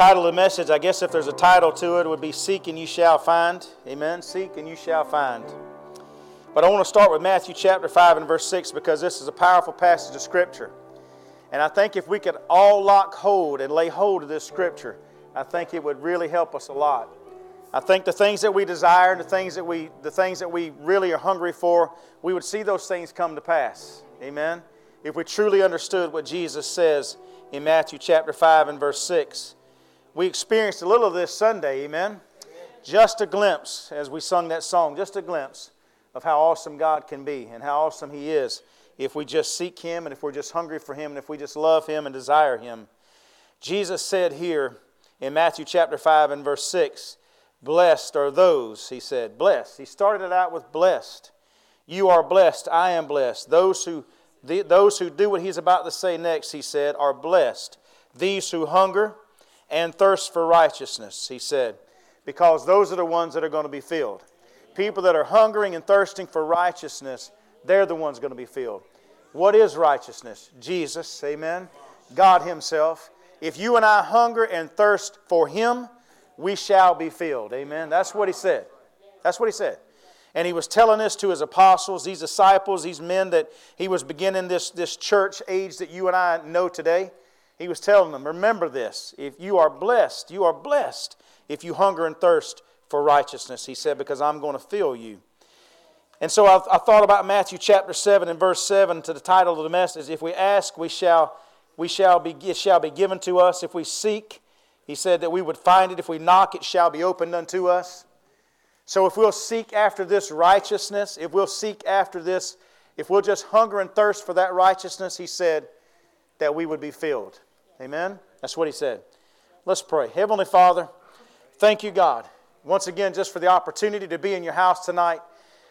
title of the message, I guess if there's a title to it, it would be Seek and You Shall Find. Amen. Seek and You Shall Find. But I want to start with Matthew chapter 5 and verse 6 because this is a powerful passage of Scripture. And I think if we could all lock hold and lay hold of this Scripture, I think it would really help us a lot. I think the things that we desire, the things that we, the things that we really are hungry for, we would see those things come to pass. Amen. If we truly understood what Jesus says in Matthew chapter 5 and verse 6. We experienced a little of this Sunday, amen? Just a glimpse, as we sung that song, just a glimpse of how awesome God can be and how awesome He is if we just seek Him and if we're just hungry for Him and if we just love Him and desire Him. Jesus said here in Matthew chapter 5 and verse 6, Blessed are those, He said, blessed. He started it out with blessed. You are blessed, I am blessed. Those who, the, those who do what He's about to say next, He said, are blessed. These who hunger and thirst for righteousness, He said, because those are the ones that are going to be filled. People that are hungering and thirsting for righteousness, they're the ones going to be filled. What is righteousness? Jesus, amen. God Himself. If you and I hunger and thirst for Him, we shall be filled. Amen. That's what He said. That's what He said. And He was telling this to His apostles, these disciples, these men that He was beginning this, this church age that you and I know today. He was telling them, remember this. If you are blessed, you are blessed if you hunger and thirst for righteousness, he said, because I'm going to fill you. And so I, I, thought about Matthew chapter 7 and verse 7 to the title of the message. If we ask, we shall, we shall be, it shall be given to us. If we seek, he said that we would find it. If we knock, it shall be opened unto us. So if we'll seek after this righteousness, if we'll seek after this, if we'll just hunger and thirst for that righteousness, he said that we would be filled. Amen? That's what he said. Let's pray. Heavenly Father, thank you, God once again, just for the opportunity to be in your house tonight.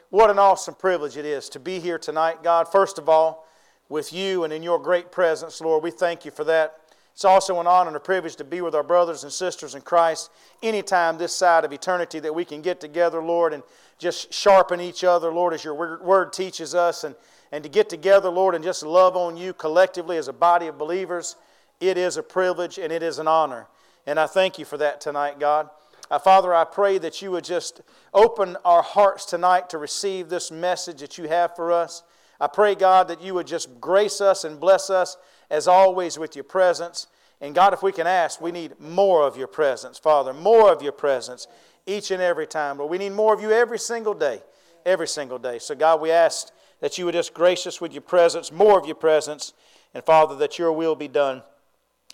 What an awesome privilege it is to be here tonight, God. First of all, with you and in your great presence, Lord, we thank you for that. It's also an honor and a privilege to be with our brothers and sisters in Christ anytime this side of eternity that we can get together, Lord, and just sharpen each other, Lord, as your word teaches us, and, and to get together, Lord, and just love on you collectively as a body of believers. It is a privilege and it is an honor. And I thank you for that tonight, God. Uh, Father, I pray that you would just open our hearts tonight to receive this message that you have for us. I pray, God, that you would just grace us and bless us as always with your presence. And God, if we can ask, we need more of your presence, Father, more of your presence each and every time. But we need more of you every single day, every single day. So, God, we ask that you would just grace us with your presence, more of your presence, and Father, that your will be done.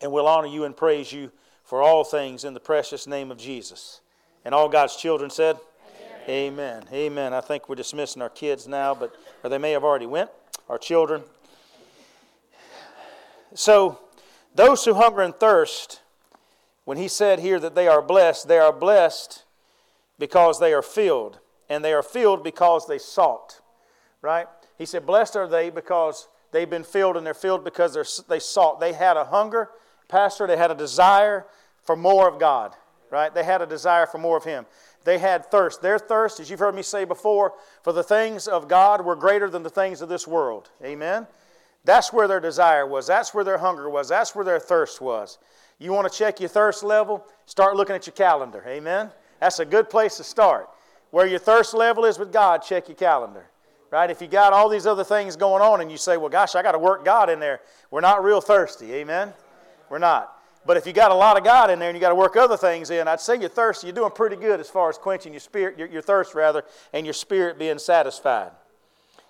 And we'll honor you and praise you for all things in the precious name of Jesus. And all God's children said, Amen. Amen. Amen. I think we're dismissing our kids now, but or they may have already went. Our children. So, those who hunger and thirst, when he said here that they are blessed, they are blessed because they are filled, and they are filled because they sought. Right? He said, "Blessed are they because they've been filled, and they're filled because they sought. They had a hunger Pastor, they had a desire for more of God, right? They had a desire for more of Him. They had thirst. Their thirst, as you've heard me say before, for the things of God were greater than the things of this world. Amen? That's where their desire was. That's where their hunger was. That's where their thirst was. You want to check your thirst level? Start looking at your calendar. Amen? That's a good place to start. Where your thirst level is with God, check your calendar. Right? If you got all these other things going on and you say, well, gosh, I got to work God in there, we're not real thirsty. Amen? We're not. But if you got a lot of God in there and you got to work other things in, I'd say you're thirsty. You're doing pretty good as far as quenching your spirit, your, your thirst rather, and your spirit being satisfied.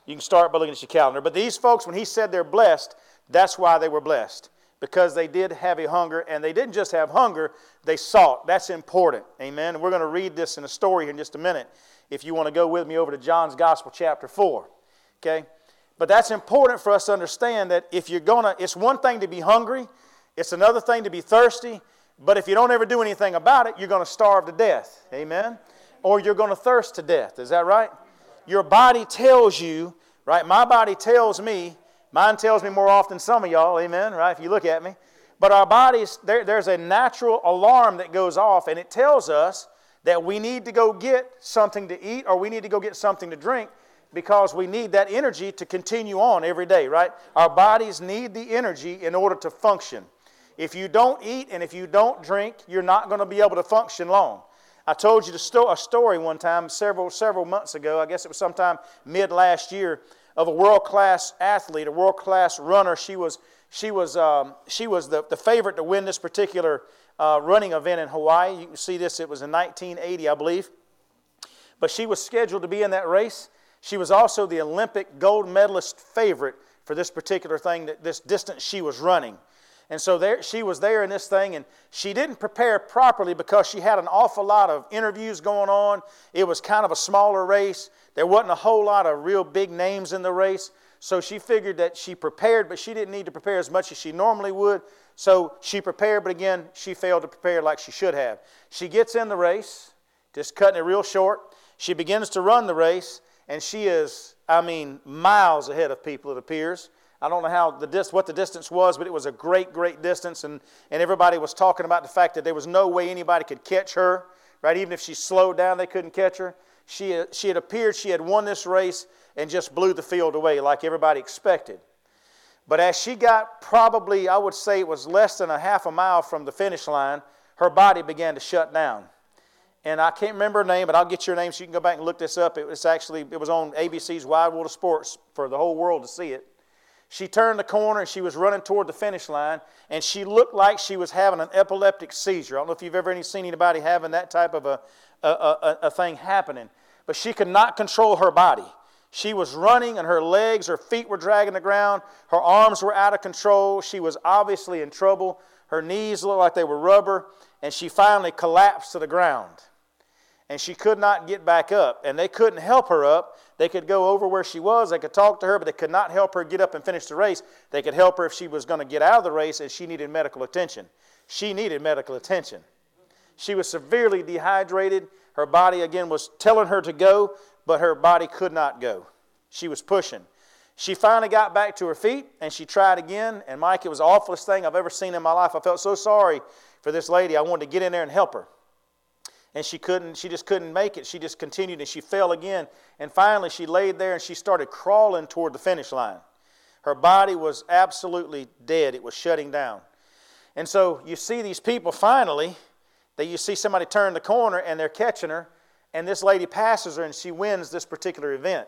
You can start by looking at your calendar. But these folks, when he said they're blessed, that's why they were blessed. Because they did have a hunger, and they didn't just have hunger, they sought. That's important. Amen. We're going to read this in a story here in just a minute. If you want to go with me over to John's Gospel, chapter 4. Okay? But that's important for us to understand that if you're going to, it's one thing to be hungry, it's another thing to be thirsty, but if you don't ever do anything about it, you're going to starve to death. Amen? Or you're going to thirst to death. Is that right? Your body tells you, right? My body tells me, mine tells me more often some of y'all, amen, right? If you look at me. But our bodies, there, there's a natural alarm that goes off, and it tells us that we need to go get something to eat or we need to go get something to drink because we need that energy to continue on every day, right? Our bodies need the energy in order to function. If you don't eat and if you don't drink, you're not going to be able to function long. I told you a story one time several, several months ago, I guess it was sometime mid last year, of a world class athlete, a world class runner. She was, she was, um, she was the, the favorite to win this particular uh, running event in Hawaii. You can see this, it was in 1980, I believe. But she was scheduled to be in that race. She was also the Olympic gold medalist favorite for this particular thing, that this distance she was running. And so there, she was there in this thing, and she didn't prepare properly because she had an awful lot of interviews going on. It was kind of a smaller race. There wasn't a whole lot of real big names in the race. So she figured that she prepared, but she didn't need to prepare as much as she normally would. So she prepared, but again, she failed to prepare like she should have. She gets in the race, just cutting it real short. She begins to run the race, and she is, I mean, miles ahead of people, it appears. I don't know how the dis- what the distance was, but it was a great, great distance, and, and everybody was talking about the fact that there was no way anybody could catch her, right? Even if she slowed down, they couldn't catch her. She, she had appeared, she had won this race and just blew the field away like everybody expected. But as she got probably, I would say it was less than a half a mile from the finish line, her body began to shut down. And I can't remember her name, but I'll get your name so you can go back and look this up. It was actually, it was on ABC's Wide World of Sports for the whole world to see it. She turned the corner and she was running toward the finish line, and she looked like she was having an epileptic seizure. I don't know if you've ever seen anybody having that type of a, a, a, a thing happening, but she could not control her body. She was running, and her legs, her feet were dragging the ground. Her arms were out of control. She was obviously in trouble. Her knees looked like they were rubber, and she finally collapsed to the ground. And she could not get back up, and they couldn't help her up. They could go over where she was, they could talk to her, but they could not help her get up and finish the race. They could help her if she was going to get out of the race and she needed medical attention. She needed medical attention. She was severely dehydrated. Her body, again, was telling her to go, but her body could not go. She was pushing. She finally got back to her feet and she tried again. And Mike, it was the awfulest thing I've ever seen in my life. I felt so sorry for this lady. I wanted to get in there and help her. And she couldn't, she just couldn't make it. She just continued and she fell again. And finally she laid there and she started crawling toward the finish line. Her body was absolutely dead, it was shutting down. And so you see these people finally, that you see somebody turn the corner and they're catching her and this lady passes her and she wins this particular event.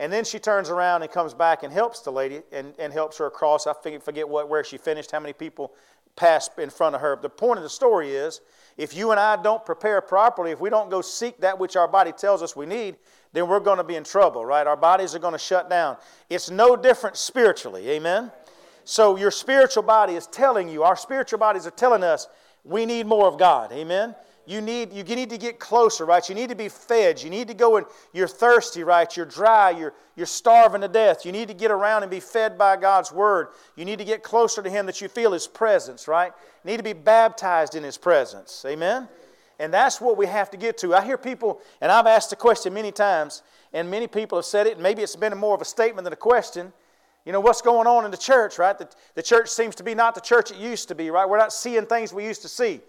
And then she turns around and comes back and helps the lady and, and helps her across. I forget what, where she finished, how many people passed in front of her. The point of the story is if you and I don't prepare properly, if we don't go seek that which our body tells us we need, then we're going to be in trouble, right? Our bodies are going to shut down. It's no different spiritually, amen? So your spiritual body is telling you, our spiritual bodies are telling us we need more of God, amen? You need, you need to get closer, right? You need to be fed. You need to go and you're thirsty, right? You're dry. You're, you're starving to death. You need to get around and be fed by God's Word. You need to get closer to Him that you feel His presence, right? You need to be baptized in His presence. Amen? And that's what we have to get to. I hear people, and I've asked the question many times, and many people have said it, and maybe it's been more of a statement than a question. You know, what's going on in the church, right? The, the church seems to be not the church it used to be, right? We're not seeing things we used to see.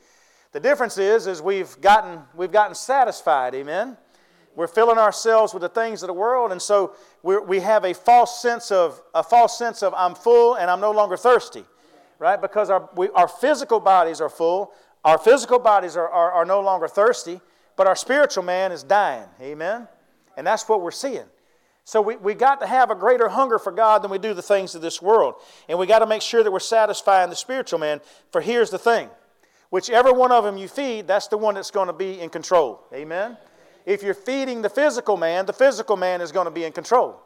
The difference is, is we've gotten, we've gotten satisfied, amen? We're filling ourselves with the things of the world, and so we have a false sense of a false sense of I'm full and I'm no longer thirsty, right? Because our, we, our physical bodies are full, our physical bodies are, are, are no longer thirsty, but our spiritual man is dying, amen? And that's what we're seeing. So we, we got to have a greater hunger for God than we do the things of this world. And we got to make sure that we're satisfying the spiritual man. For here's the thing Whichever one of them you feed, that's the one that's going to be in control. Amen? If you're feeding the physical man, the physical man is going to be in control.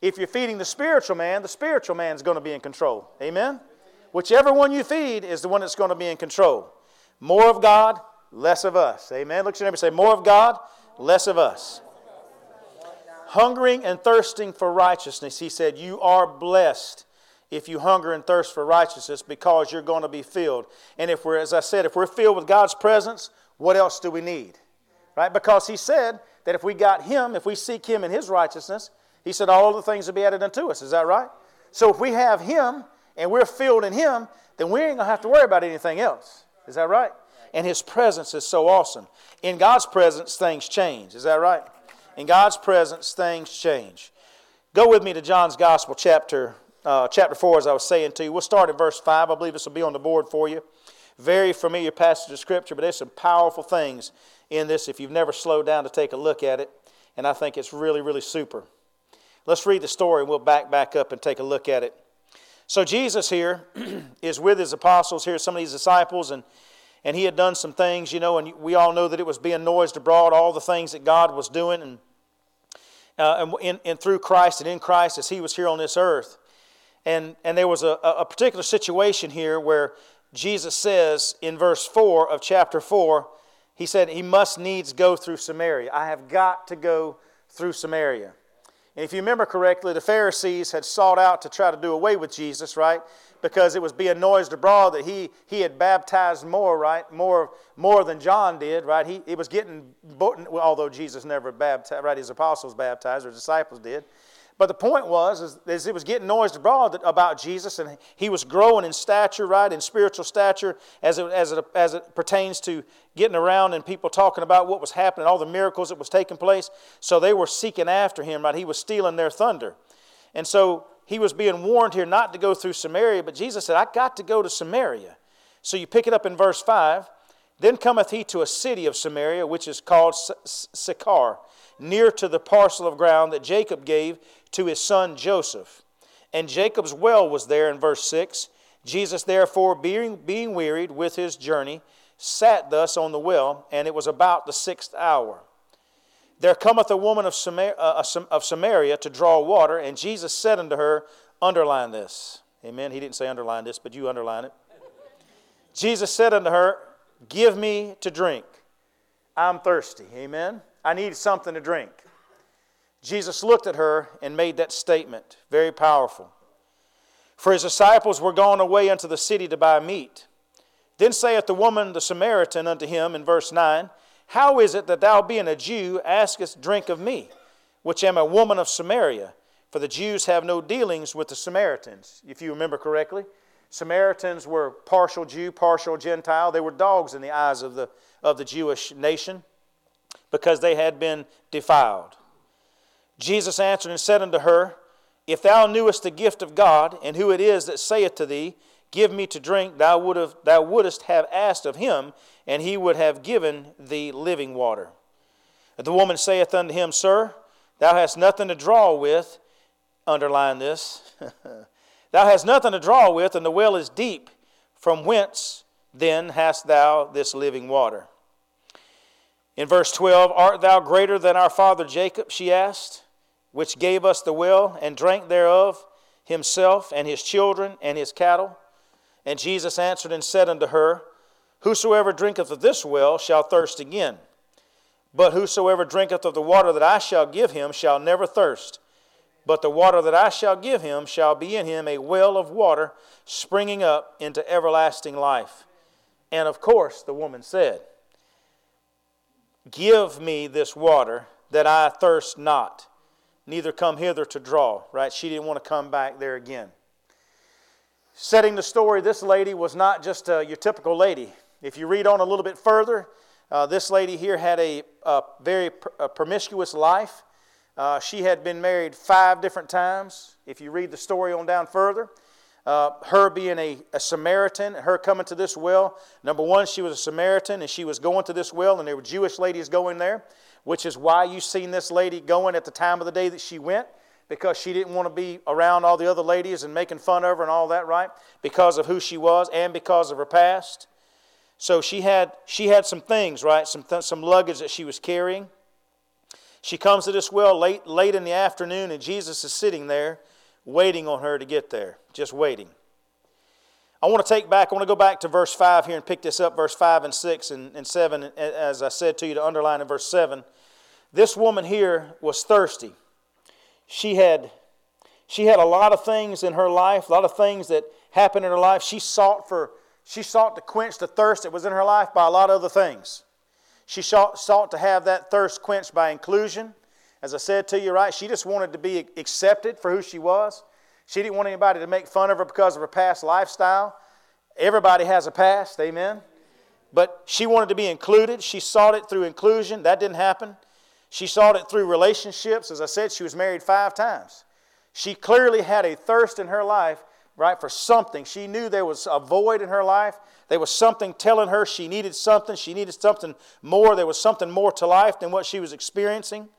If you're feeding the spiritual man, the spiritual man is going to be in control. Amen? Whichever one you feed is the one that's going to be in control. More of God, less of us. Amen? Look at your neighbor say, More of God, less of us. Hungering and thirsting for righteousness, he said, You are blessed if you hunger and thirst for righteousness because you're going to be filled. And if we're, as I said, if we're filled with God's presence, what else do we need? Right? Because He said that if we got Him, if we seek Him in His righteousness, He said all the things will be added unto us. Is that right? So if we have Him and we're filled in Him, then we ain't going to have to worry about anything else. Is that right? And His presence is so awesome. In God's presence, things change. Is that right? In God's presence, things change. Go with me to John's Gospel, chapter uh, chapter 4, as I was saying to you. We'll start at verse 5. I believe this will be on the board for you. Very familiar passage of Scripture, but there's some powerful things in this if you've never slowed down to take a look at it. And I think it's really, really super. Let's read the story and we'll back back up and take a look at it. So Jesus here is with his apostles. Here, some of these disciples, and and he had done some things, you know, and we all know that it was being noised abroad, all the things that God was doing, and uh, and, and through Christ and in Christ as he was here on this earth. And, and there was a, a particular situation here where Jesus says in verse 4 of chapter 4, he said, He must needs go through Samaria. I have got to go through Samaria. And if you remember correctly, the Pharisees had sought out to try to do away with Jesus, right? Because it was being noised abroad that he, he had baptized more, right? More, more than John did, right? He, it was getting, although Jesus never baptized, right? His apostles baptized, or disciples did. But the point was, is it was getting noised abroad about Jesus, and he was growing in stature, right, in spiritual stature, as it, as it, as it pertains to getting around and people talking about what was happening, all the miracles that was taking place. So they were seeking after him, right? He was stealing their thunder. And so he was being warned here not to go through Samaria, but Jesus said, I got to go to Samaria. So you pick it up in verse 5. Then cometh he to a city of Samaria, which is called Sychar, near to the parcel of ground that Jacob gave to his son Joseph. And Jacob's well was there in verse 6. Jesus, therefore, being, being wearied with his journey, sat thus on the well, and it was about the sixth hour. There cometh a woman of Samaria, uh, of Samaria to draw water, and Jesus said unto her, Underline this. Amen. He didn't say underline this, but you underline it. Jesus said unto her, Give me to drink. I'm thirsty. Amen. I need something to drink. Jesus looked at her and made that statement, very powerful. For his disciples were gone away unto the city to buy meat. Then saith the woman, the Samaritan, unto him in verse 9, How is it that thou, being a Jew, askest drink of me, which am a woman of Samaria? For the Jews have no dealings with the Samaritans, if you remember correctly. Samaritans were partial Jew, partial Gentile. They were dogs in the eyes of the, of the Jewish nation because they had been defiled. Jesus answered and said unto her, If thou knewest the gift of God, and who it is that saith to thee, Give me to drink, thou, would have, thou wouldst have asked of him, and he would have given thee living water. The woman saith unto him, Sir, thou hast nothing to draw with. Underline this. thou hast nothing to draw with, and the well is deep. From whence then hast thou this living water? In verse 12, Art thou greater than our father Jacob? She asked which gave us the well, and drank thereof himself and his children and his cattle? And Jesus answered and said unto her, Whosoever drinketh of this well shall thirst again. But whosoever drinketh of the water that I shall give him shall never thirst. But the water that I shall give him shall be in him a well of water springing up into everlasting life. And of course, the woman said, Give me this water that I thirst not neither come hither to draw, right? She didn't want to come back there again. Setting the story, this lady was not just uh, your typical lady. If you read on a little bit further, uh, this lady here had a, a very pr- a promiscuous life. Uh, she had been married five different times. If you read the story on down further, uh, her being a, a, Samaritan, her coming to this well. Number one, she was a Samaritan and she was going to this well, and there were Jewish ladies going there which is why you seen this lady going at the time of the day that she went because she didn't want to be around all the other ladies and making fun of her and all that, right? Because of who she was and because of her past. So she had she had some things, right? Some th- some luggage that she was carrying. She comes to this well late late in the afternoon and Jesus is sitting there waiting on her to get there, just waiting. I want to take back, I want to go back to verse 5 here and pick this up, verse 5 and 6 and, and 7, as I said to you to underline in verse 7. This woman here was thirsty. She had, she had a lot of things in her life, a lot of things that happened in her life. She sought for, she sought to quench the thirst that was in her life by a lot of other things. She sought, sought to have that thirst quenched by inclusion. As I said to you, right, she just wanted to be accepted for who she was. She didn't want anybody to make fun of her because of her past lifestyle. Everybody has a past, amen? But she wanted to be included. She sought it through inclusion. That didn't happen. She sought it through relationships. As I said, she was married five times. She clearly had a thirst in her life, right, for something. She knew there was a void in her life. There was something telling her she needed something. She needed something more. There was something more to life than what she was experiencing.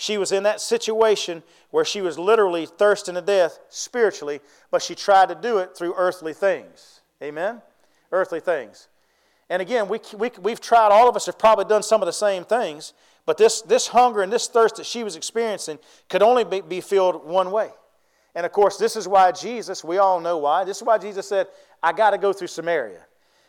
She was in that situation where she was literally thirsting to death spiritually, but she tried to do it through earthly things. Amen? Earthly things. And again, we, we, we've tried, all of us have probably done some of the same things, but this, this hunger and this thirst that she was experiencing could only be, be filled one way. And of course, this is why Jesus, we all know why, this is why Jesus said, I got to go through Samaria.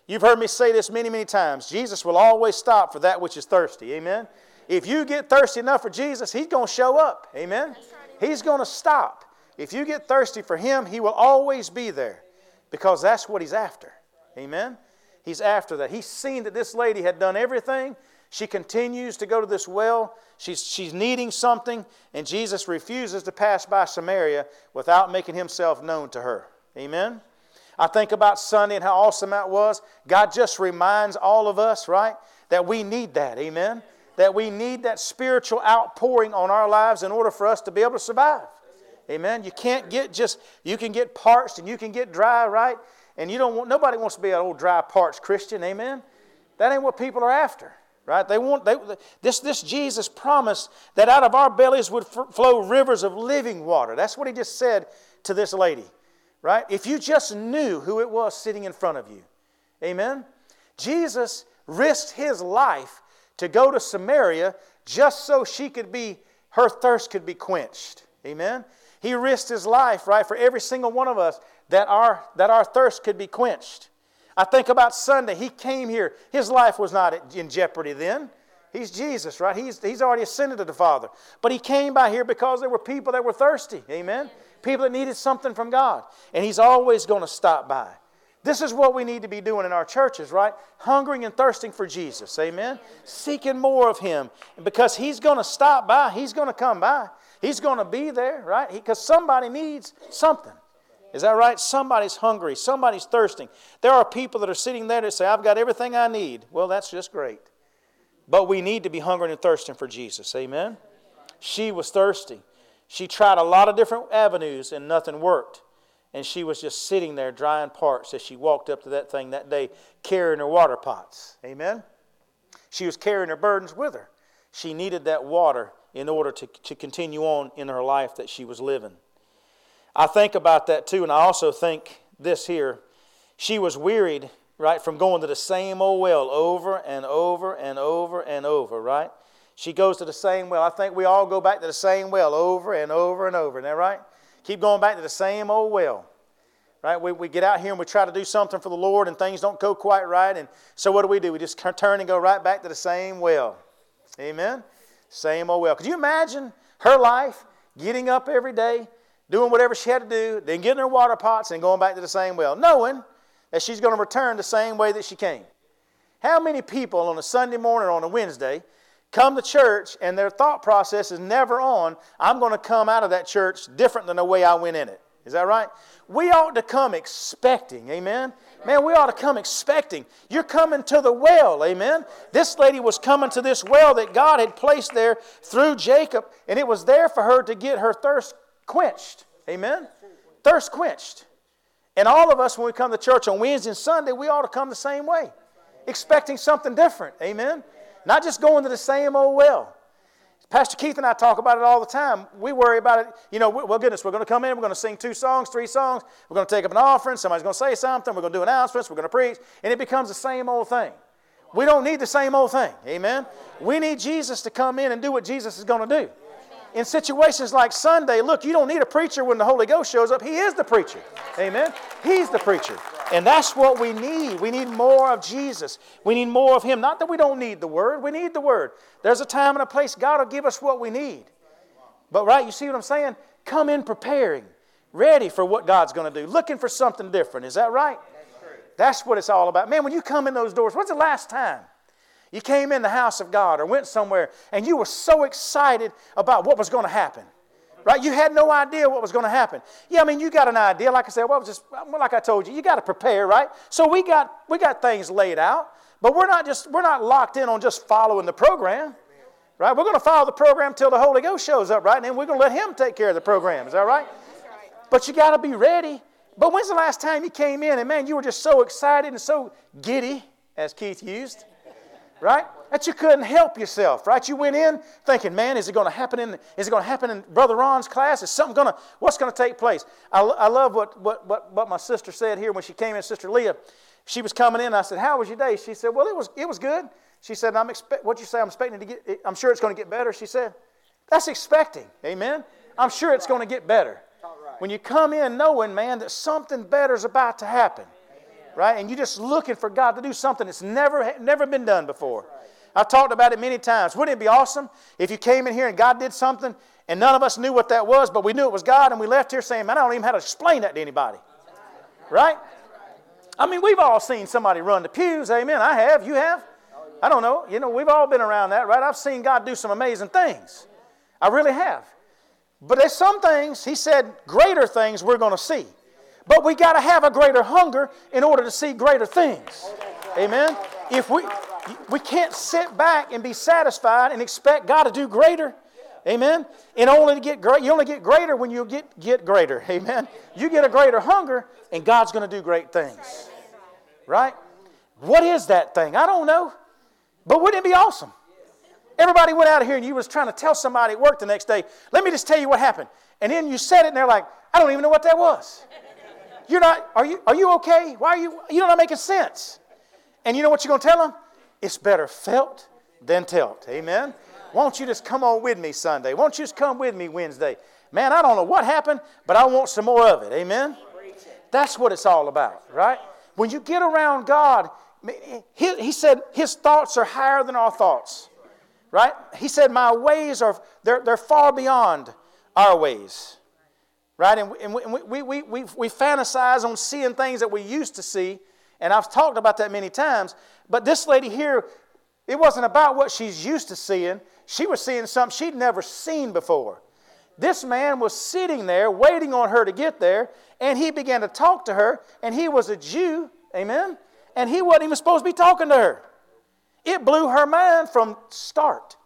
You've heard me say this many, many times. Jesus will always stop for that which is thirsty. Amen? If you get thirsty enough for Jesus, He's going to show up. Amen? He's going to stop. If you get thirsty for Him, He will always be there because that's what He's after. Amen? He's after that. He's seen that this lady had done everything. She continues to go to this well. She's, she's needing something, and Jesus refuses to pass by Samaria without making himself known to her. Amen? I think about Sunday and how awesome that was. God just reminds all of us, right, that we need that. Amen? That we need that spiritual outpouring on our lives in order for us to be able to survive. Amen? You can't get just, you can get parched and you can get dry, right? And you don't want, nobody wants to be an old dry parched Christian, amen? That ain't what people are after, right? They want, they, this, this Jesus promised that out of our bellies would f- flow rivers of living water. That's what he just said to this lady, right? If you just knew who it was sitting in front of you, amen? Jesus risked his life to go to Samaria just so she could be, her thirst could be quenched, amen? He risked his life, right, for every single one of us that our, that our thirst could be quenched. I think about Sunday. He came here. His life was not in jeopardy then. He's Jesus, right? He's, he's already ascended to the Father. But he came by here because there were people that were thirsty. Amen? People that needed something from God. And he's always going to stop by. This is what we need to be doing in our churches, right? Hungering and thirsting for Jesus. Amen? Seeking more of him. And because he's going to stop by, he's going to come by. He's going to be there, right? Because somebody needs something. Is that right? Somebody's hungry. Somebody's thirsting. There are people that are sitting there that say, I've got everything I need. Well, that's just great. But we need to be hungering and thirsting for Jesus. Amen? She was thirsty. She tried a lot of different avenues and nothing worked. And she was just sitting there drying parts as she walked up to that thing that day carrying her water pots. Amen? She was carrying her burdens with her. She needed that water in order to, to continue on in her life that she was living. I think about that too, and I also think this here. She was wearied, right, from going to the same old well over and over and over and over, right? She goes to the same well. I think we all go back to the same well over and over and over. Isn't that right? Keep going back to the same old well. Right? We, we get out here and we try to do something for the Lord and things don't go quite right. And so what do we do? We just turn and go right back to the same well. Amen? Same old well. Could you imagine her life getting up every day, doing whatever she had to do, then getting her water pots and going back to the same well, knowing that she's going to return the same way that she came. How many people on a Sunday morning or on a Wednesday come to church and their thought process is never on, I'm going to come out of that church different than the way I went in it? Is that right? We ought to come expecting, amen? Man, we ought to come expecting. You're coming to the well, amen? This lady was coming to this well that God had placed there through Jacob, and it was there for her to get her thirst quenched. Amen? Thirst quenched. And all of us, when we come to church on Wednesday and Sunday, we ought to come the same way, expecting something different. Amen? Not just going to the same old well. Pastor Keith and I talk about it all the time. We worry about it. You know, well, goodness, we're going to come in, we're going to sing two songs, three songs, we're going to take up an offering, somebody's going to say something, we're going to do announcements, we're going to preach, and it becomes the same old thing. We don't need the same old thing. Amen? We need Jesus to come in and do what Jesus is going to do in situations like Sunday, look, you don't need a preacher when the Holy Ghost shows up. He is the preacher. Amen? He's the preacher. And that's what we need. We need more of Jesus. We need more of Him. Not that we don't need the Word, we need the Word. There's a time and a place God will give us what we need. But, right, you see what I'm saying? Come in preparing, ready for what God's going to do, looking for something different. Is that right? That's what it's all about. Man, when you come in those doors, when's the last time you came in the house of God or went somewhere and you were so excited about what was going to happen. Right? You had no idea what was going to happen. Yeah, I mean, you got an idea. Like I said, well, just like I told you, you got to prepare, right? So we got we got things laid out, but we're not just we're not locked in on just following the program. Right? We're going to follow the program till the Holy Ghost shows up, right? And then we're going to let Him take care of the program. Is that right? But you got to be ready. But when's the last time you came in and man, you were just so excited and so giddy, as Keith used, right? That you couldn't help yourself, right? You went in thinking, man, is it going to happen in, is it going to happen in Brother Ron's class? Is something going to, what's going to take place? I, I love what, what, what, what my sister said here when she came in, Sister Leah. She was coming in. I said, how was your day? She said, well, it was, it was good. She said, I'm expect, what you say, I'm expecting to get, I'm sure it's going to get better. She said, that's expecting. Amen. I'm sure it's going to get better. When you come in knowing, man, that something better is about to happen, right? And you're just looking for God to do something that's never, never been done before. I've talked about it many times. Wouldn't it be awesome if you came in here and God did something and none of us knew what that was, but we knew it was God and we left here saying, man, I don't even know how to explain that to anybody. Right? I mean, we've all seen somebody run the pews. Amen. I have. You have? I don't know. You know, we've all been around that, right? I've seen God do some amazing things. I really have. But there's some things, He said, greater things we're going to see. But we got to have a greater hunger in order to see greater things. Amen. If we we can't sit back and be satisfied and expect God to do greater. Amen. And only to get great, you only get greater when you get get greater. Amen. You get a greater hunger, and God's going to do great things. Right? What is that thing? I don't know. But wouldn't it be awesome? Everybody went out of here and you was trying to tell somebody at work the next day, let me just tell you what happened. And then you said it and they're like, I don't even know what that was. You're not, are you, are you okay? Why are you, you're not making sense. And you know what you're going to tell them? It's better felt than telt. Amen? Won't you just come on with me Sunday? Won't you just come with me Wednesday? Man, I don't know what happened, but I want some more of it. Amen? That's what it's all about, right? When you get around God, he, he said his thoughts are higher than our thoughts. Right? He said, My ways are they're, they're far beyond our ways. Right? And, and we, we, we, we, we fantasize on seeing things that we used to see. And I've talked about that many times. But this lady here, it wasn't about what she's used to seeing. She was seeing something she'd never seen before. This man was sitting there waiting on her to get there, and he began to talk to her, and he was a Jew. Amen? and he wasn't even supposed to be talking to her. It blew her mind from start.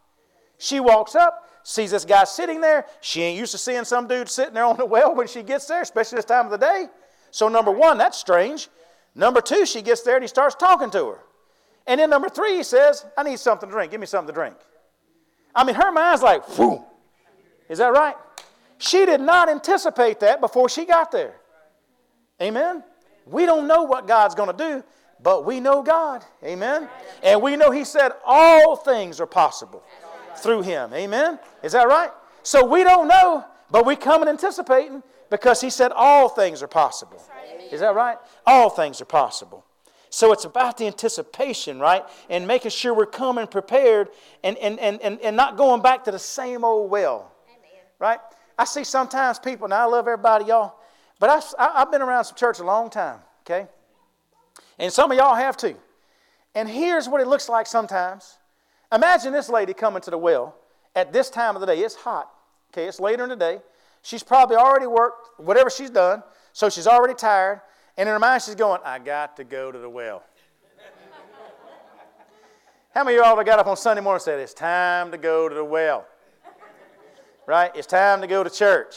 She walks up, sees this guy sitting there. She ain't used to seeing some dude sitting there on the well when she gets there, especially this time of the day. So, number one, that's strange. Number two, she gets there and he starts talking to her. And then number three, he says, I need something to drink. Give me something to drink. I mean, her mind's like, whoo. Is that right? She did not anticipate that before she got there. Amen? We don't know what God's going to do but we know God. Amen. And we know He said all things are possible through Him. Amen. Is that right? So we don't know, but we come and anticipating because He said all things are possible. Is that right? All things are possible. So it's about the anticipation, right? And making sure we're coming prepared and, and, and, and, and not going back to the same old well. Right? I see sometimes people, now I love everybody, y'all, but I've, I've been around some church a long time, okay? And some of y'all have too. And here's what it looks like sometimes. Imagine this lady coming to the well at this time of the day. It's hot. Okay, it's later in the day. She's probably already worked whatever she's done, so she's already tired. And in her mind, she's going, I got to go to the well. How many of y'all got up on Sunday morning and said, It's time to go to the well? Right? It's time to go to church.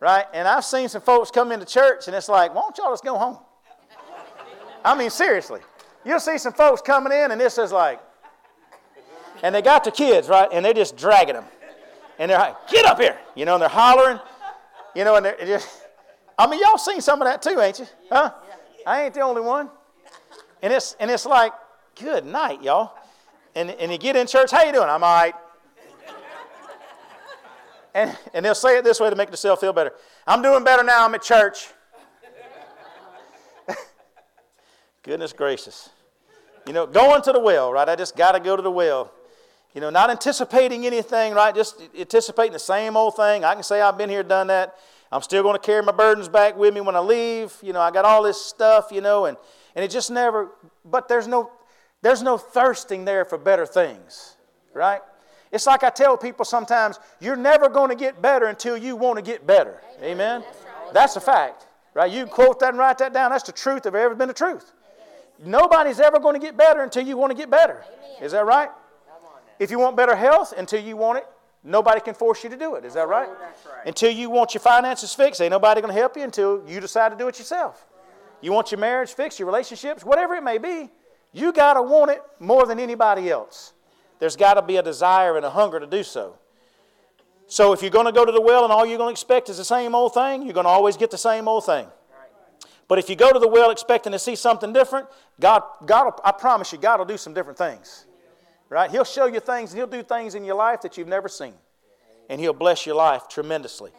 Right? And I've seen some folks come into church and it's like, Why don't y'all just go home? I mean, seriously. You'll see some folks coming in, and this is like, and they got the kids, right? And they're just dragging them. And they're like, get up here. You know, and they're hollering. You know, and they're just, I mean, y'all seen some of that too, ain't you? Huh? I ain't the only one. And it's, and it's like, good night, y'all. And, and you get in church, how you doing? I'm all right. And, and they'll say it this way to make themselves feel better. I'm doing better now. I'm at church. Goodness gracious. You know, going to the well, right? I just got to go to the well. You know, not anticipating anything, right? Just anticipating the same old thing. I can say I've been here, done that. I'm still going to carry my burdens back with me when I leave. You know, I got all this stuff, you know, and, and it just never, but there's no, there's no thirsting there for better things, right? It's like I tell people sometimes, you're never going to get better until you want to get better. Amen? That's, right. That's a fact, right? You quote that and write that down. That's the truth of ever been the truth. Nobody's ever going to get better until you want to get better. Is that right? If you want better health, until you want it, nobody can force you to do it. Is that oh, right? Oh, that's right. Until you want your finances fixed, ain't nobody going to help you until you decide to do it yourself. You want your marriage fixed, your relationships, whatever it may be, you got to want it more than anybody else. There's got to be a desire and a hunger to do so. So if you're going to go to the well and all you're going to expect is the same old thing, you're going to always get the same old thing. But if you go to the well expecting to see something different, God, God I promise you, God will do some different things. Right? He'll show you things and He'll do things in your life that you've never seen. And He'll bless your life tremendously.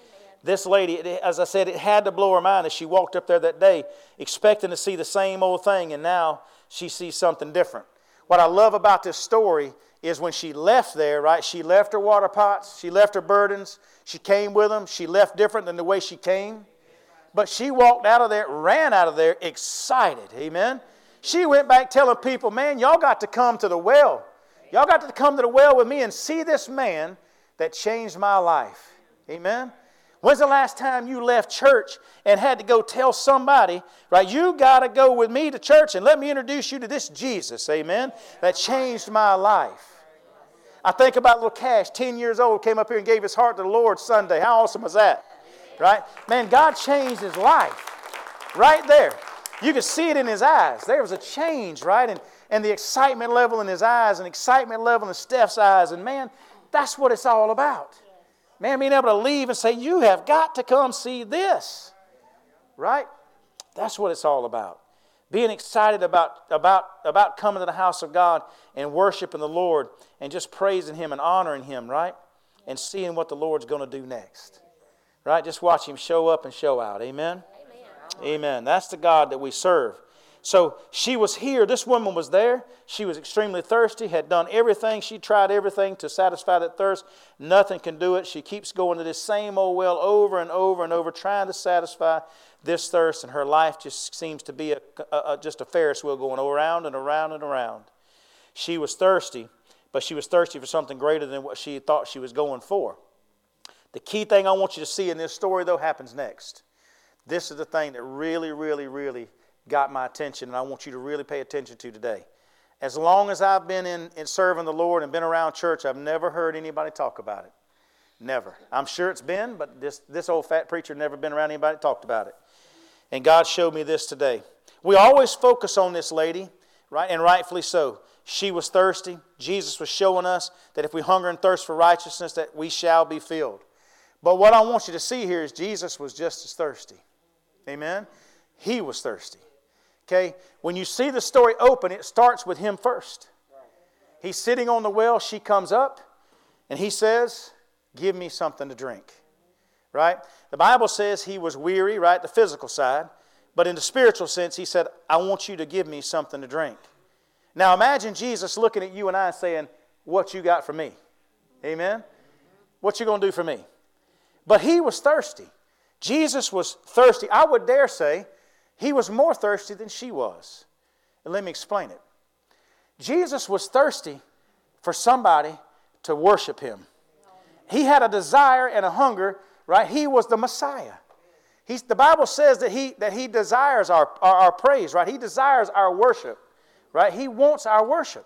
This lady, as I said, it had to blow her mind as she walked up there that day expecting to see the same old thing, and now she sees something different. What I love about this story is when she left there, right? She left her water pots, she left her burdens, she came with them, she left different than the way she came. But she walked out of there, ran out of there excited. Amen. She went back telling people, man, y'all got to come to the well. Y'all got to come to the well with me and see this man that changed my life. Amen. When's the last time you left church and had to go tell somebody, right? You got to go with me to church and let me introduce you to this Jesus, amen, that changed my life. I think about little Cash, 10 years old, came up here and gave his heart to the Lord Sunday. How awesome was that? Right? Man, God changed his life right there. You could see it in his eyes. There was a change, right? And, and the excitement level in his eyes and excitement level in Steph's eyes. And man, that's what it's all about. Man, being able to leave and say, You have got to come see this. Right? That's what it's all about. Being excited about, about, about coming to the house of God and worshiping the Lord and just praising Him and honoring Him, right? And seeing what the Lord's going to do next. Right? Just watch Him show up and show out. Amen? Amen. That's the God that we serve. So she was here. This woman was there. She was extremely thirsty, had done everything. She tried everything to satisfy that thirst. Nothing can do it. She keeps going to this same old well over and over and over, trying to satisfy this thirst, and her life just seems to be a, a, a, just a Ferris wheel going around and around and around. She was thirsty, but she was thirsty for something greater than what she thought she was going for. The key thing I want you to see in this story, though, happens next. This is the thing that really, really, really got my attention, and I want you to really pay attention to today. As long as I've been in, in serving the Lord and been around church, I've never heard anybody talk about it. Never. I'm sure it's been, but this, this old fat preacher never been around anybody that talked about it. And God showed me this today. We always focus on this lady, right? And rightfully so. She was thirsty. Jesus was showing us that if we hunger and thirst for righteousness, that we shall be filled. But what I want you to see here is Jesus was just as thirsty. Amen? He was thirsty. Okay? When you see the story open, it starts with him first. He's sitting on the well, she comes up, and he says, Give me something to drink. Right? The Bible says he was weary, right? The physical side. But in the spiritual sense, he said, I want you to give me something to drink. Now imagine Jesus looking at you and I saying, What you got for me? Amen? What you to do for me? But he was thirsty. Jesus was thirsty. I would dare say he was more thirsty than she was. And let me explain it. Jesus was thirsty for somebody to worship him. He had a desire and a hunger, right? He was the Messiah. He's, the Bible says that he, that he desires our, our, our praise, right? He desires our worship, right? He wants our worship.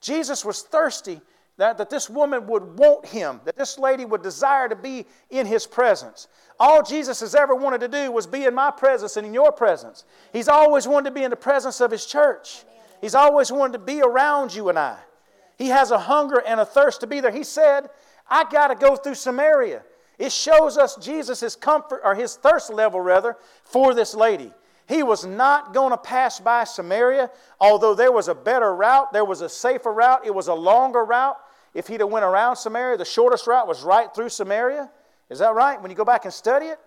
Jesus was thirsty that, that this woman would want him, that this lady would desire to be in his presence. All Jesus has ever wanted to do was be in my presence and in your presence. He's always wanted to be in the presence of his church. He's always wanted to be around you and I. He has a hunger and a thirst to be there. He said, I got to go through Samaria. It shows us Jesus' comfort, or his thirst level rather, for this lady. He was not going to pass by Samaria, although there was a better route, there was a safer route, it was a longer route. If he'd have went around Samaria, the shortest route was right through Samaria. Is that right? When you go back and study it?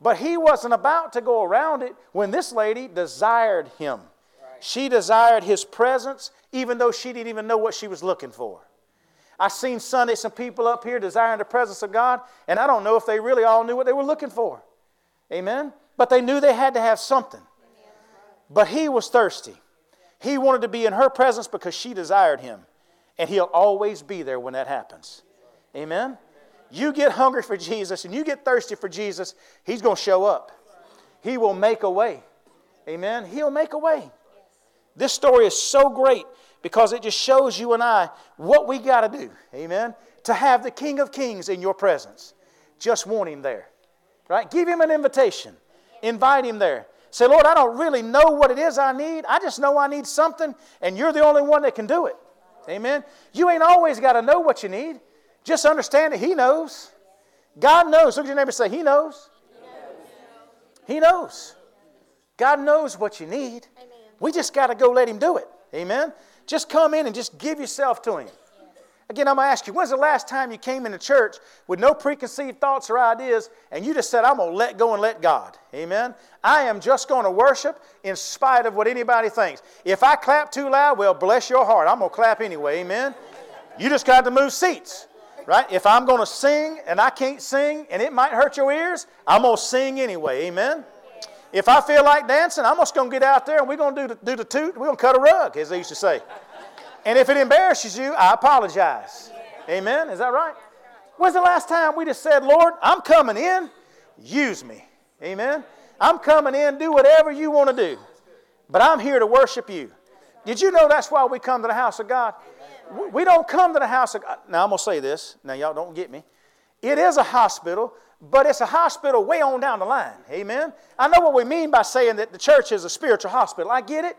But he wasn't about to go around it when this lady desired him. Right. She desired his presence, even though she didn't even know what she was looking for. I've seen Sunday some people up here desiring the presence of God, and I don't know if they really all knew what they were looking for. Amen? But they knew they had to have something. But he was thirsty. He wanted to be in her presence because she desired him. And he'll always be there when that happens. Amen? You get hungry for Jesus and you get thirsty for Jesus, he's going to show up. He will make a way. Amen? He'll make a way. This story is so great because it just shows you and I what we got to do. Amen. To have the King of Kings in your presence. Just want him there. Right? Give him an invitation. Invite him there. Say, Lord, I don't really know what it is I need. I just know I need something, and you're the only one that can do it. Amen. You ain't always got to know what you need. Just understand that He knows. God knows. Look at your neighbor and say, He knows. He knows. God knows what you need. Amen. We just got to go let Him do it. Amen. Just come in and just give yourself to Him. Again, I'm going to ask you, when's the last time you came into church with no preconceived thoughts or ideas and you just said, I'm going to let go and let God? Amen? I am just going to worship in spite of what anybody thinks. If I clap too loud, well, bless your heart. I'm going to clap anyway. Amen? You just got to move seats. Right? If I'm going to sing and I can't sing and it might hurt your ears, I'm going to sing anyway. Amen? If I feel like dancing, I'm just going to get out there and we're going to do the, do the toot. We're going to cut a rug, as they used to say. And if it embarrasses you, I apologize. Amen? Is that right? When's the last time we just said, Lord, I'm coming in, use me? Amen? I'm coming in, do whatever you want to do. But I'm here to worship you. Did you know that's why we come to the house of God? We don't come to the house of God. Now, I'm going to say this. Now, y'all don't get me. It is a hospital, but it's a hospital way on down the line. Amen? I know what we mean by saying that the church is a spiritual hospital. I get it.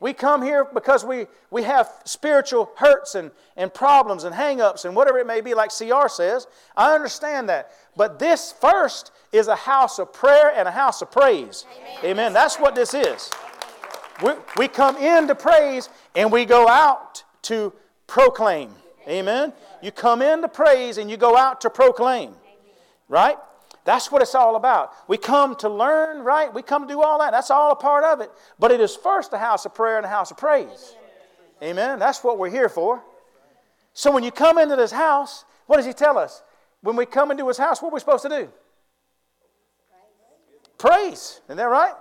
We come here because we, we have spiritual hurts and, and problems and hang-ups and whatever it may be, like CR says. I understand that. But this first is a house of prayer and a house of praise. Amen. Amen. That's what this is. We, we come in to praise and we go out to proclaim. Amen. You come in to praise and you go out to proclaim. Right? That's what it's all about. We come to learn, right? We come to do all that. That's all a part of it. But it is first a house of prayer and a house of praise. Amen. That's what we're here for. So when you come into this house, what does he tell us? When we come into his house, what are we supposed to do? Praise. Isn't that right?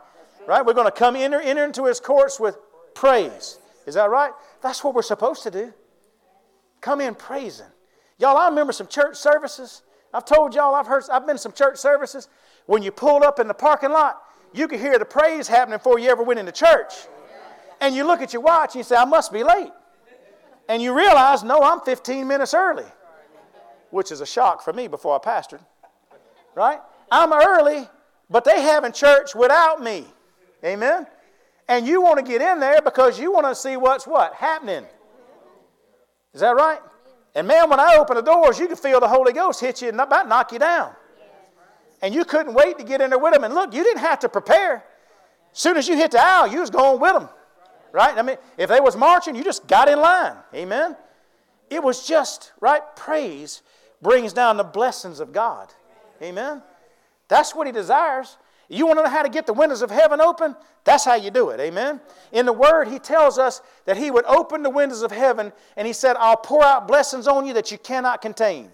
Right? We're going to come enter, enter into his courts with praise. Is that right? That's what we're supposed to do. Come in praising. Y'all, I remember some church services. I've told y'all, I've heard, I've been to some church services. When you pulled up in the parking lot, you could hear the praise happening before you ever went into church. And you look at your watch and you say, I must be late. And you realize, no, I'm 15 minutes early, which is a shock for me before I pastored. Right? I'm early, but they having church without me. Amen? And you want to get in there because you want to see what's what? Happening. Is that right? And man, when I open the doors, you could feel the Holy Ghost hit you and about knock you down. And you couldn't wait to get in there with them. And look, you didn't have to prepare. As soon as you hit the aisle, you was going with them. Right? I mean, if they was marching, you just got in line. Amen? It was just, right? Praise brings down the blessings of God. Amen? That's what he desires. You want to know how to get the windows of heaven open? That's how you do it. Amen. In the Word, He tells us that He would open the windows of heaven and He said, I'll pour out blessings on you that you cannot contain.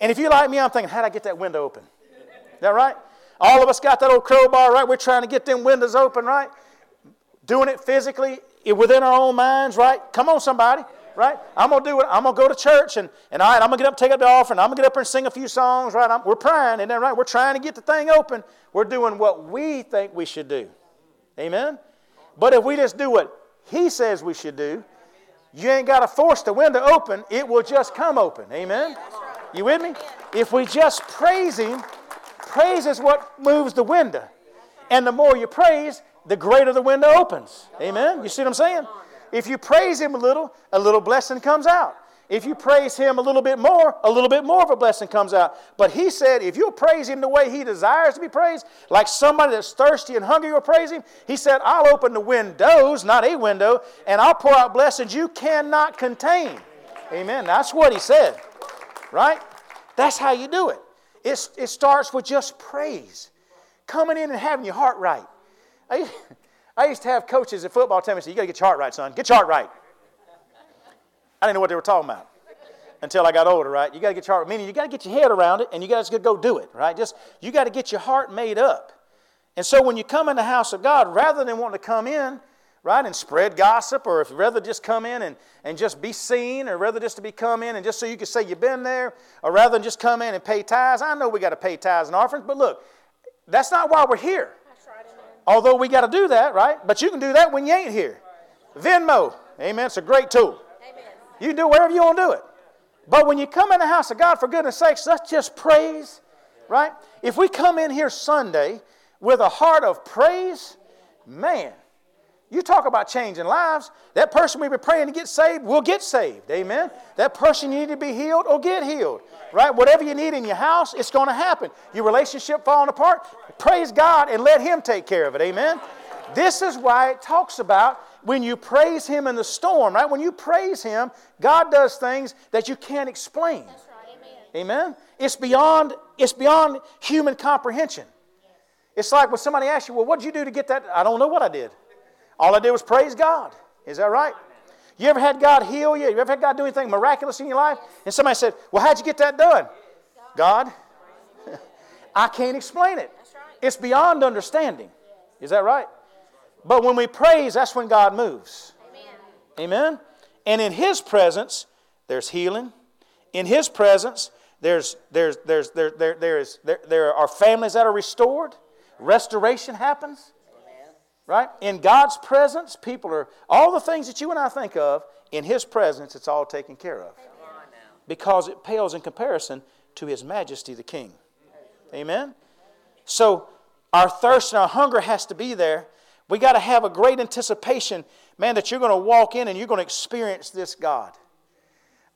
And if you like me, I'm thinking, how'd I get that window open? Is that right? All of us got that old crowbar, right? We're trying to get them windows open, right? Doing it physically within our own minds, right? Come on, somebody right? I'm gonna do it. I'm gonna go to church and, and all right, I'm gonna get up, take up the offering. I'm gonna get up and sing a few songs, right? I'm, we're praying, and then right? We're trying to get the thing open. We're doing what we think we should do. Amen? But if we just do what He says we should do, you ain't got to force the window open. It will just come open. Amen? You with me? If we just praise Him, praise is what moves the window. And the more you praise, the greater the window opens. Amen? You see what I'm saying? If you praise Him a little, a little blessing comes out. If you praise Him a little bit more, a little bit more of a blessing comes out. But He said, if you praise Him the way He desires to be praised, like somebody that's thirsty and hungry will praise Him, He said, I'll open the windows, not a window, and I'll pour out blessings you cannot contain. Amen. That's what He said. Right? That's how you do it. It, it starts with just praise. Coming in and having your heart right. I, used to have coaches at football tell me, You got to get your heart right, son. Get your heart right. I didn't know what they were talking about until I got older, right? You got to get your heart, meaning you got to get your head around it and you got to go do it, right? Just, you got to get your heart made up. And so when you come in the house of God, rather than wanting to come in, right, and spread gossip, or if rather just come in and, and just be seen, or rather just to be come in and just so you can say you've been there, or rather than just come in and pay tithes. I know we got to pay tithes and offerings, but look, that's not why we're here. Although we got to do that, right? But you can do that when you ain't here. Venmo. Amen. It's a great tool. Amen. You can do wherever you want to do it. But when you come in the house of God, for goodness sakes, let's just praise, right? If we come in here Sunday with a heart of praise, man, you talk about changing lives. That person we've been praying to get saved will get saved. Amen. That person you need to be healed will get healed. Right? Whatever you need in your house, it's going to happen. Your relationship falling apart, praise God and let Him take care of it. Amen. This is why it talks about when you praise Him in the storm, right? When you praise Him, God does things that you can't explain. Amen. Amen. It's beyond, it's beyond human comprehension. It's like when somebody asks you, Well, what did you do to get that? I don't know what I did. All I did was praise God. Is that right? You ever had God heal you? You ever had God do anything miraculous in your life? And somebody said, Well, how'd you get that done? God. I can't explain it. It's beyond understanding. Is that right? But when we praise, that's when God moves. Amen. Amen. And in His presence, there's healing. In His presence, there's, there's, there's, there, there, there, is, there, there are families that are restored. Restoration happens right? In God's presence, people are, all the things that you and I think of, in His presence, it's all taken care of. Because it pales in comparison to His majesty, the King. Amen? So, our thirst and our hunger has to be there. We got to have a great anticipation, man, that you're going to walk in and you're going to experience this God.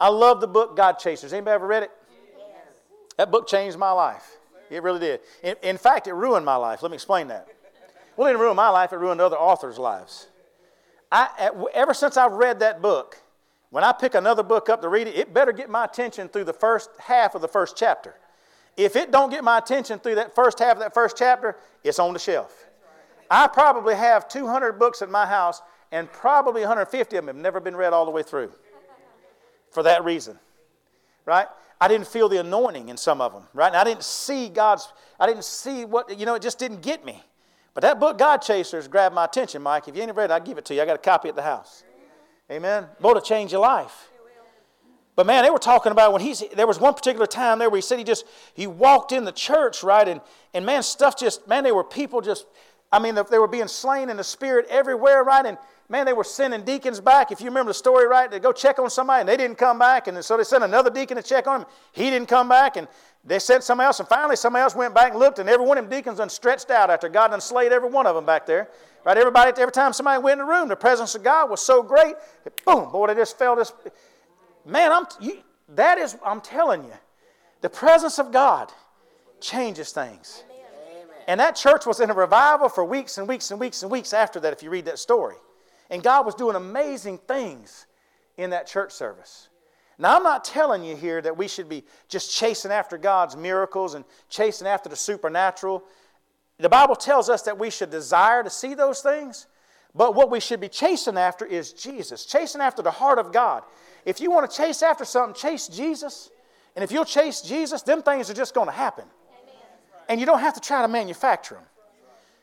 I love the book God Chasers. Anybody ever read it? That book changed my life. It really did. In, in fact, it ruined my life. Let me explain that. Well, it didn't ruin my life, it ruined other authors' lives. I, ever since I've read that book, when I pick another book up to read it, it better get my attention through the first half of the first chapter. If it don't get my attention through that first half of that first chapter, it's on the shelf. I probably have 200 books at my house, and probably 150 of them have never been read all the way through. For that reason, right? I didn't feel the anointing in some of them, right? And I didn't see God's, I didn't see what, you know, it just didn't get me. But that book, God Chasers, grabbed my attention, Mike. If you ain't read it, I'll give it to you. I got a copy at the house. Amen. Boy, to change your life. But man, they were talking about when he's there was one particular time there where he said he just he walked in the church, right? And and man, stuff just man, there were people just I mean, they were being slain in the spirit everywhere, right? And man, they were sending deacons back. If you remember the story, right? They go check on somebody and they didn't come back. And so they sent another deacon to check on him. He didn't come back. And they sent somebody else. And finally, somebody else went back and looked. And every one of them deacons done stretched out after God done slayed every one of them back there. Right? Everybody, every time somebody went in the room, the presence of God was so great. Boom, boy, they just felt this. Man, I'm, you, that is, I'm telling you, the presence of God changes things. And that church was in a revival for weeks and weeks and weeks and weeks after that, if you read that story. And God was doing amazing things in that church service. Now, I'm not telling you here that we should be just chasing after God's miracles and chasing after the supernatural. The Bible tells us that we should desire to see those things, but what we should be chasing after is Jesus, chasing after the heart of God. If you want to chase after something, chase Jesus. And if you'll chase Jesus, them things are just going to happen and you don't have to try to manufacture them.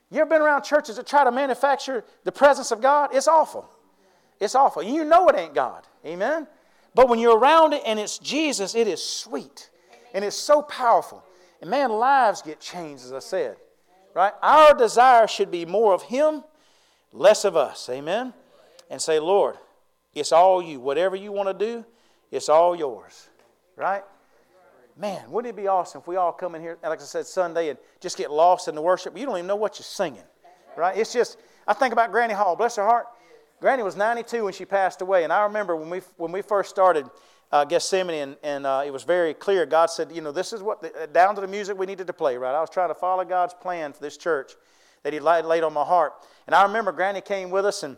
You ever been around churches that try to manufacture the presence of God? It's awful. It's awful. You know it ain't God. Amen? But when you're around it and it's Jesus, it is sweet. And it's so powerful. And man, lives get changed, as I said. Right? Our desire should be more of Him, less of us. Amen? And say, Lord, it's all you. Whatever you want to do, it's all yours. Right? Man, wouldn't it be awesome if we all come in here, like I said, Sunday and just get lost in the worship? You don't even know what you're singing, right? It's just, I think about Granny Hall, bless her heart. Granny was 92 when she passed away, and I remember when we, when we first started uh, Gethsemane, and, and uh, it was very clear. God said, you know, this is what, the, down to the music we needed to play, right? I was trying to follow God's plan for this church that He laid on my heart. And I remember Granny came with us, and,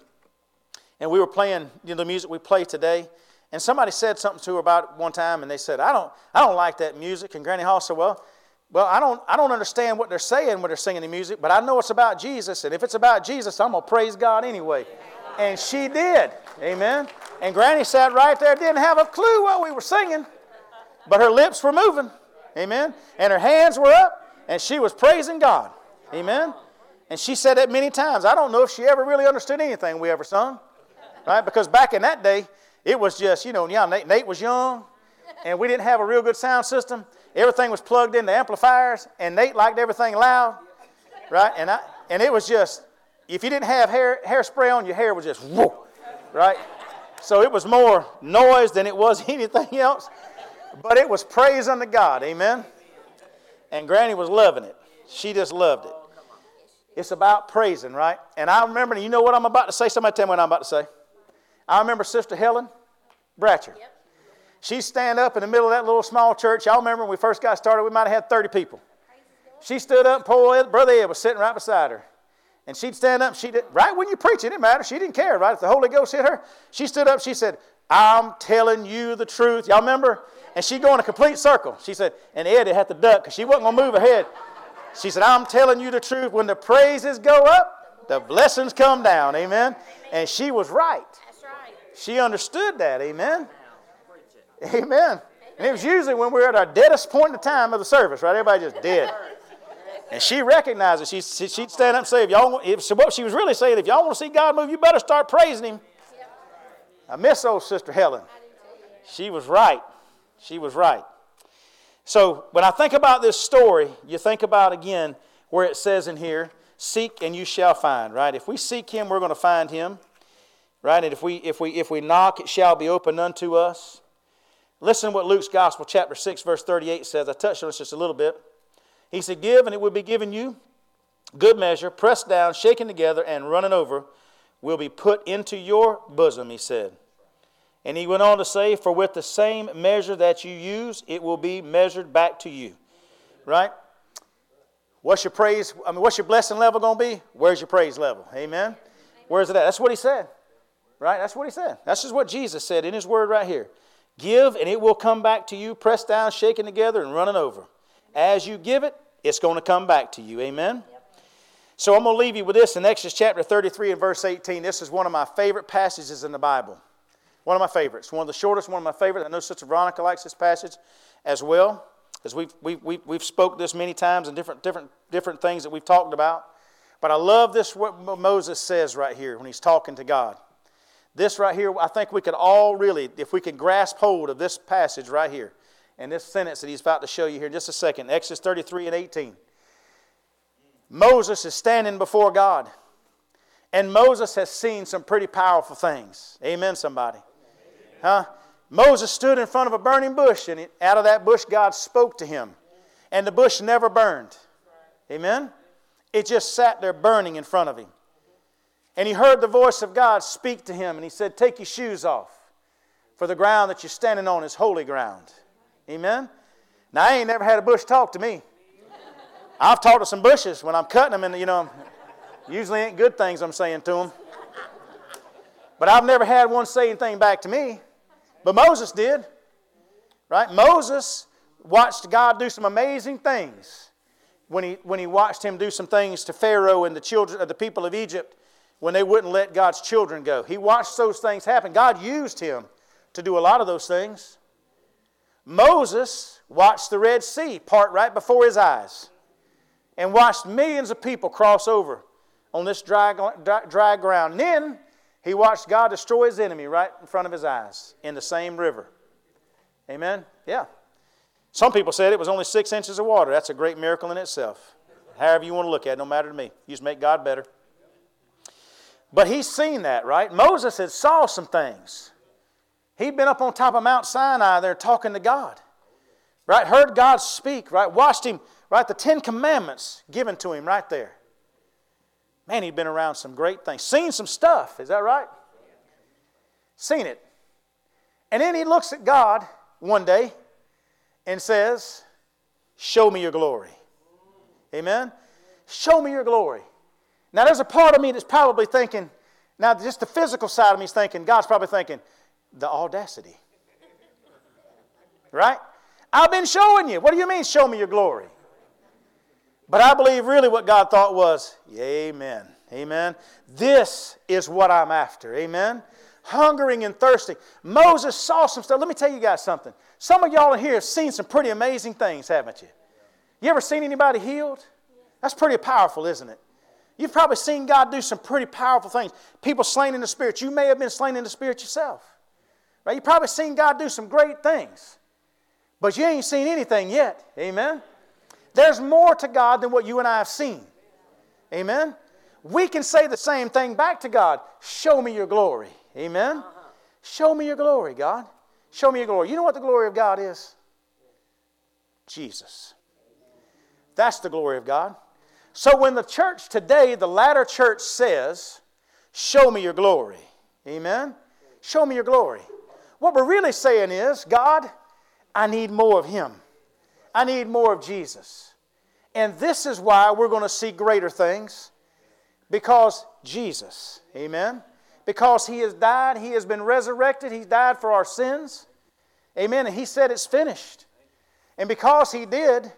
and we were playing you know, the music we play today. And somebody said something to her about one time, and they said, I don't, I don't like that music. And Granny Hall said, Well, well, I don't, I don't understand what they're saying when they're singing the music, but I know it's about Jesus. And if it's about Jesus, I'm going to praise God anyway. And she did. Amen. And Granny sat right there, didn't have a clue what we were singing, but her lips were moving. Amen. And her hands were up, and she was praising God. Amen. And she said that many times. I don't know if she ever really understood anything we ever sung, right? Because back in that day, it was just, you know, yeah, Nate, Nate was young, and we didn't have a real good sound system. Everything was plugged into amplifiers, and Nate liked everything loud, right? And I, and it was just, if you didn't have hair hairspray on, your hair was just whoa, right? So it was more noise than it was anything else. But it was praise unto God. Amen. And Granny was loving it. She just loved it. It's about praising, right? And I remember, you know what I'm about to say? Somebody tell me what I'm about to say. I remember Sister Helen Bratcher. Yep. She'd stand up in the middle of that little small church. Y'all remember when we first got started, we might have had 30 people. She stood up, and poor Brother Ed was sitting right beside her. And she'd stand up, she did, right when you preach, it didn't matter. She didn't care, right? If the Holy Ghost hit her, she stood up, she said, I'm telling you the truth. Y'all remember? And she'd go in a complete circle. She said, and Eddie had to duck because she wasn't going to move ahead. She said, I'm telling you the truth. When the praises go up, the blessings come down. Amen. And she was right. She understood that. Amen. Amen. And it was usually when we were at our deadest point in time of the service, right? Everybody just dead. And she recognized it. She, she'd stand up and say, if y'all, if, so what she was really saying, if y'all want to see God move, you better start praising Him. I miss old Sister Helen. She was right. She was right. So when I think about this story, you think about again where it says in here, seek and you shall find, right? If we seek him, we're going to find him. Right? And if we if we if we knock, it shall be opened unto us. Listen to what Luke's Gospel, chapter 6, verse 38 says. I touched on this just a little bit. He said, Give, and it will be given you. Good measure, pressed down, shaken together, and running over, will be put into your bosom, he said. And he went on to say, For with the same measure that you use, it will be measured back to you. Right? What's your praise? I mean, what's your blessing level going to be? Where's your praise level? Amen? Where's it at? That's what he said. Right? That's what he said. That's just what Jesus said in his word right here. Give, and it will come back to you, pressed down, shaken together, and running over. As you give it, it's going to come back to you. Amen? So I'm going to leave you with this in Exodus chapter 33 and verse 18. This is one of my favorite passages in the Bible. One of my favorites. One of the shortest, one of my favorites. I know Sister Veronica likes this passage as well, because we've, we've, we've, we've spoke this many times and different, different, different things that we've talked about. But I love this, what Moses says right here when he's talking to God. This right here, I think we could all really, if we could grasp hold of this passage right here and this sentence that he's about to show you here in just a second Exodus 33 and 18. Moses is standing before God, and Moses has seen some pretty powerful things. Amen, somebody. Huh? Moses stood in front of a burning bush, and out of that bush, God spoke to him. And the bush never burned. Amen? It just sat there burning in front of him. And he heard the voice of God speak to him, and he said, Take your shoes off, for the ground that you're standing on is holy ground. Amen? Now, I ain't never had a bush talk to me. I've talked to some bushes when I'm cutting them, and, you know, usually ain't good things I'm saying to them. But I've never had one say anything back to me. But Moses did. Right? Moses watched God do some amazing things when he, when he watched him do some things to Pharaoh and the children of the people of Egypt when they wouldn't let God's children go. He watched those things happen. God used him to do a lot of those things. Moses watched the Red Sea part right before his eyes and watched millions of people cross over on this dry, dry, dry ground. Then he watched God destroy his enemy right in front of his eyes in the same river. Amen? Yeah. Some people said it was only six inches of water. That's a great miracle in itself. However you want to look at it, no matter to me. You just make God better. But he's seen that, right? Moses had saw some things. He'd been up on top of Mount Sinai there talking to God. Right? Heard God speak, right? Watched him, right? The Ten Commandments given to him right there. Man, he'd been around some great things. Seen some stuff, is that right? Seen it. And then he looks at God one day and says, Show me your glory. Amen? Show me your glory. Now, there's a part of me that's probably thinking, now, just the physical side of me is thinking, God's probably thinking, the audacity. Right? I've been showing you. What do you mean, show me your glory? But I believe really what God thought was, Amen. Amen. This is what I'm after. Amen. Hungering and thirsting. Moses saw some stuff. Let me tell you guys something. Some of y'all in here have seen some pretty amazing things, haven't you? You ever seen anybody healed? That's pretty powerful, isn't it? You've probably seen God do some pretty powerful things. People slain in the Spirit. You may have been slain in the Spirit yourself. Right? You've probably seen God do some great things. But you ain't seen anything yet. Amen? There's more to God than what you and I have seen. Amen? We can say the same thing back to God Show me your glory. Amen? Show me your glory, God. Show me your glory. You know what the glory of God is? Jesus. That's the glory of God. So when the church today, the latter church says, Show me your glory. Amen? Show me your glory. What we're really saying is, God, I need more of Him. I need more of Jesus. And this is why we're going to see greater things because Jesus. Amen? Because He has died, He has been resurrected, He died for our sins. Amen? And He said it's finished. And because He did,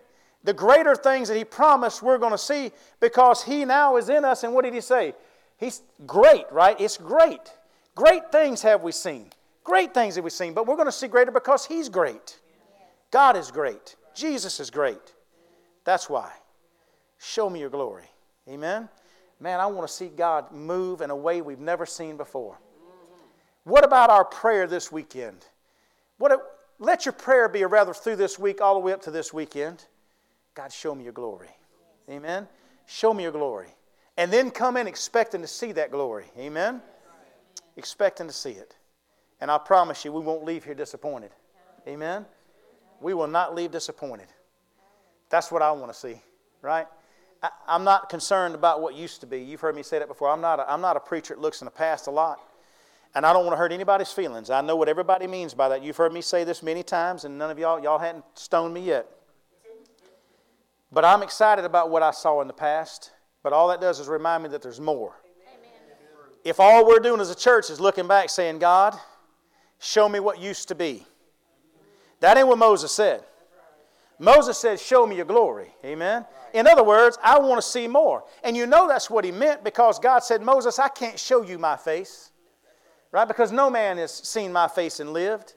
the greater things that He promised we're going to see because He now is in us. And what did He say? He's great, right? It's great. Great things have we seen. Great things have we seen, but we're going to see greater because He's great. God is great. Jesus is great. That's why. Show me your glory. Amen? Man, I want to see God move in a way we've never seen before. What about our prayer this weekend? What, let your prayer be, rather through this week, all the way up to this weekend. God, show me your glory. Amen? Show me your glory. And then come in expecting to see that glory. Amen? Expecting to see it. And I promise you, we won't leave here disappointed. Amen? We will not leave disappointed. That's what I want to see, right? I, am not concerned about what used to be. You've heard me say that before. I'm not, a, I'm not a preacher that looks in the past a lot. And I don't want to hurt anybody's feelings. I know what everybody means by that. You've heard me say this many times, and none of y'all, y'all hadn't stoned me yet. But I'm excited about what I saw in the past. But all that does is remind me that there's more. Amen. If all we're doing as a church is looking back saying, God, show me what used to be. That ain't what Moses said. Moses said, Show me your glory. Amen. In other words, I want to see more. And you know that's what he meant because God said, Moses, I can't show you my face. Right? Because no man has seen my face and lived.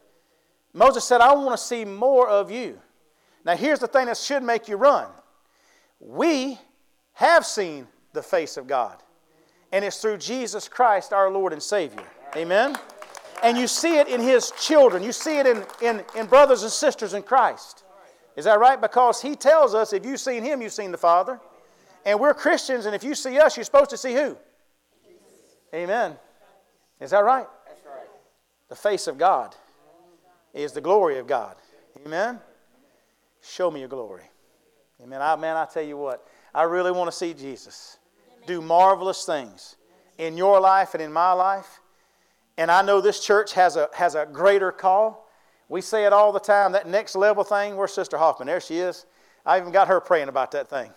Moses said, I want to see more of you. Now, here's the thing that should make you run. We have seen the face of God, and it's through Jesus Christ, our Lord and Savior. Amen? And you see it in His children, you see it in, in, in brothers and sisters in Christ. Is that right? Because He tells us if you've seen Him, you've seen the Father. And we're Christians, and if you see us, you're supposed to see who? Amen. Is that right? That's right. The face of God is the glory of God. Amen. Show me your glory. Amen. I, man, I tell you what, I really want to see Jesus do marvelous things in your life and in my life. And I know this church has a, has a greater call. We say it all the time that next level thing. Where's Sister Hoffman? There she is. I even got her praying about that thing.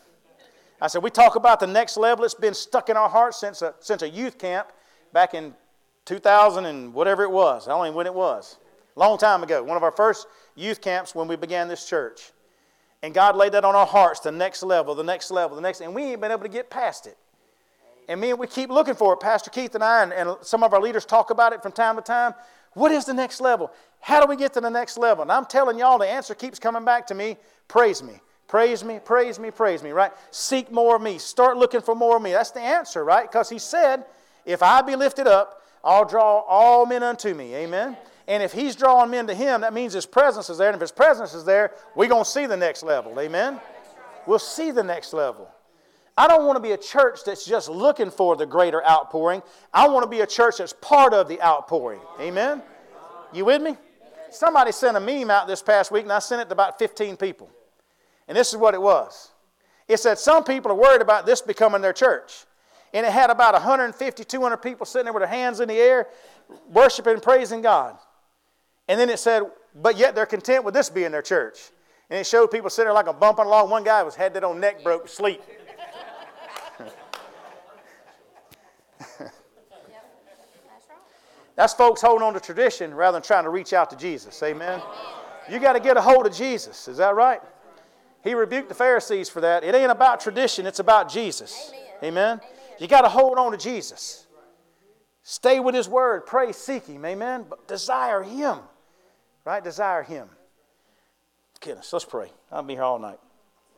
I said, We talk about the next level. It's been stuck in our hearts since a, since a youth camp back in 2000 and whatever it was. I don't even know when it was. Long time ago. One of our first youth camps when we began this church. And God laid that on our hearts, the next level, the next level, the next, and we ain't been able to get past it. And me, and we keep looking for it. Pastor Keith and I, and, and some of our leaders talk about it from time to time. What is the next level? How do we get to the next level? And I'm telling y'all, the answer keeps coming back to me praise me. Praise me, praise me, praise me, right? Seek more of me. Start looking for more of me. That's the answer, right? Because he said, if I be lifted up, I'll draw all men unto me. Amen? And if he's drawing men to him, that means his presence is there. And if his presence is there, we're going to see the next level. Amen? We'll see the next level. I don't want to be a church that's just looking for the greater outpouring. I want to be a church that's part of the outpouring. Amen? You with me? Somebody sent a meme out this past week, and I sent it to about 15 people. And this is what it was it said, Some people are worried about this becoming their church. And it had about 150, 200 people sitting there with their hands in the air, worshiping, praising God. And then it said, but yet they're content with this being their church. And it showed people sitting there like a bumping along. One guy was had that on neck broke, sleep. That's folks holding on to tradition rather than trying to reach out to Jesus. Amen. You got to get a hold of Jesus. Is that right? He rebuked the Pharisees for that. It ain't about tradition, it's about Jesus. Amen. Amen. You got to hold on to Jesus. Stay with His Word. Pray, seek Him. Amen. But desire Him. Right? Desire Him. Goodness, let's pray. I'll be here all night.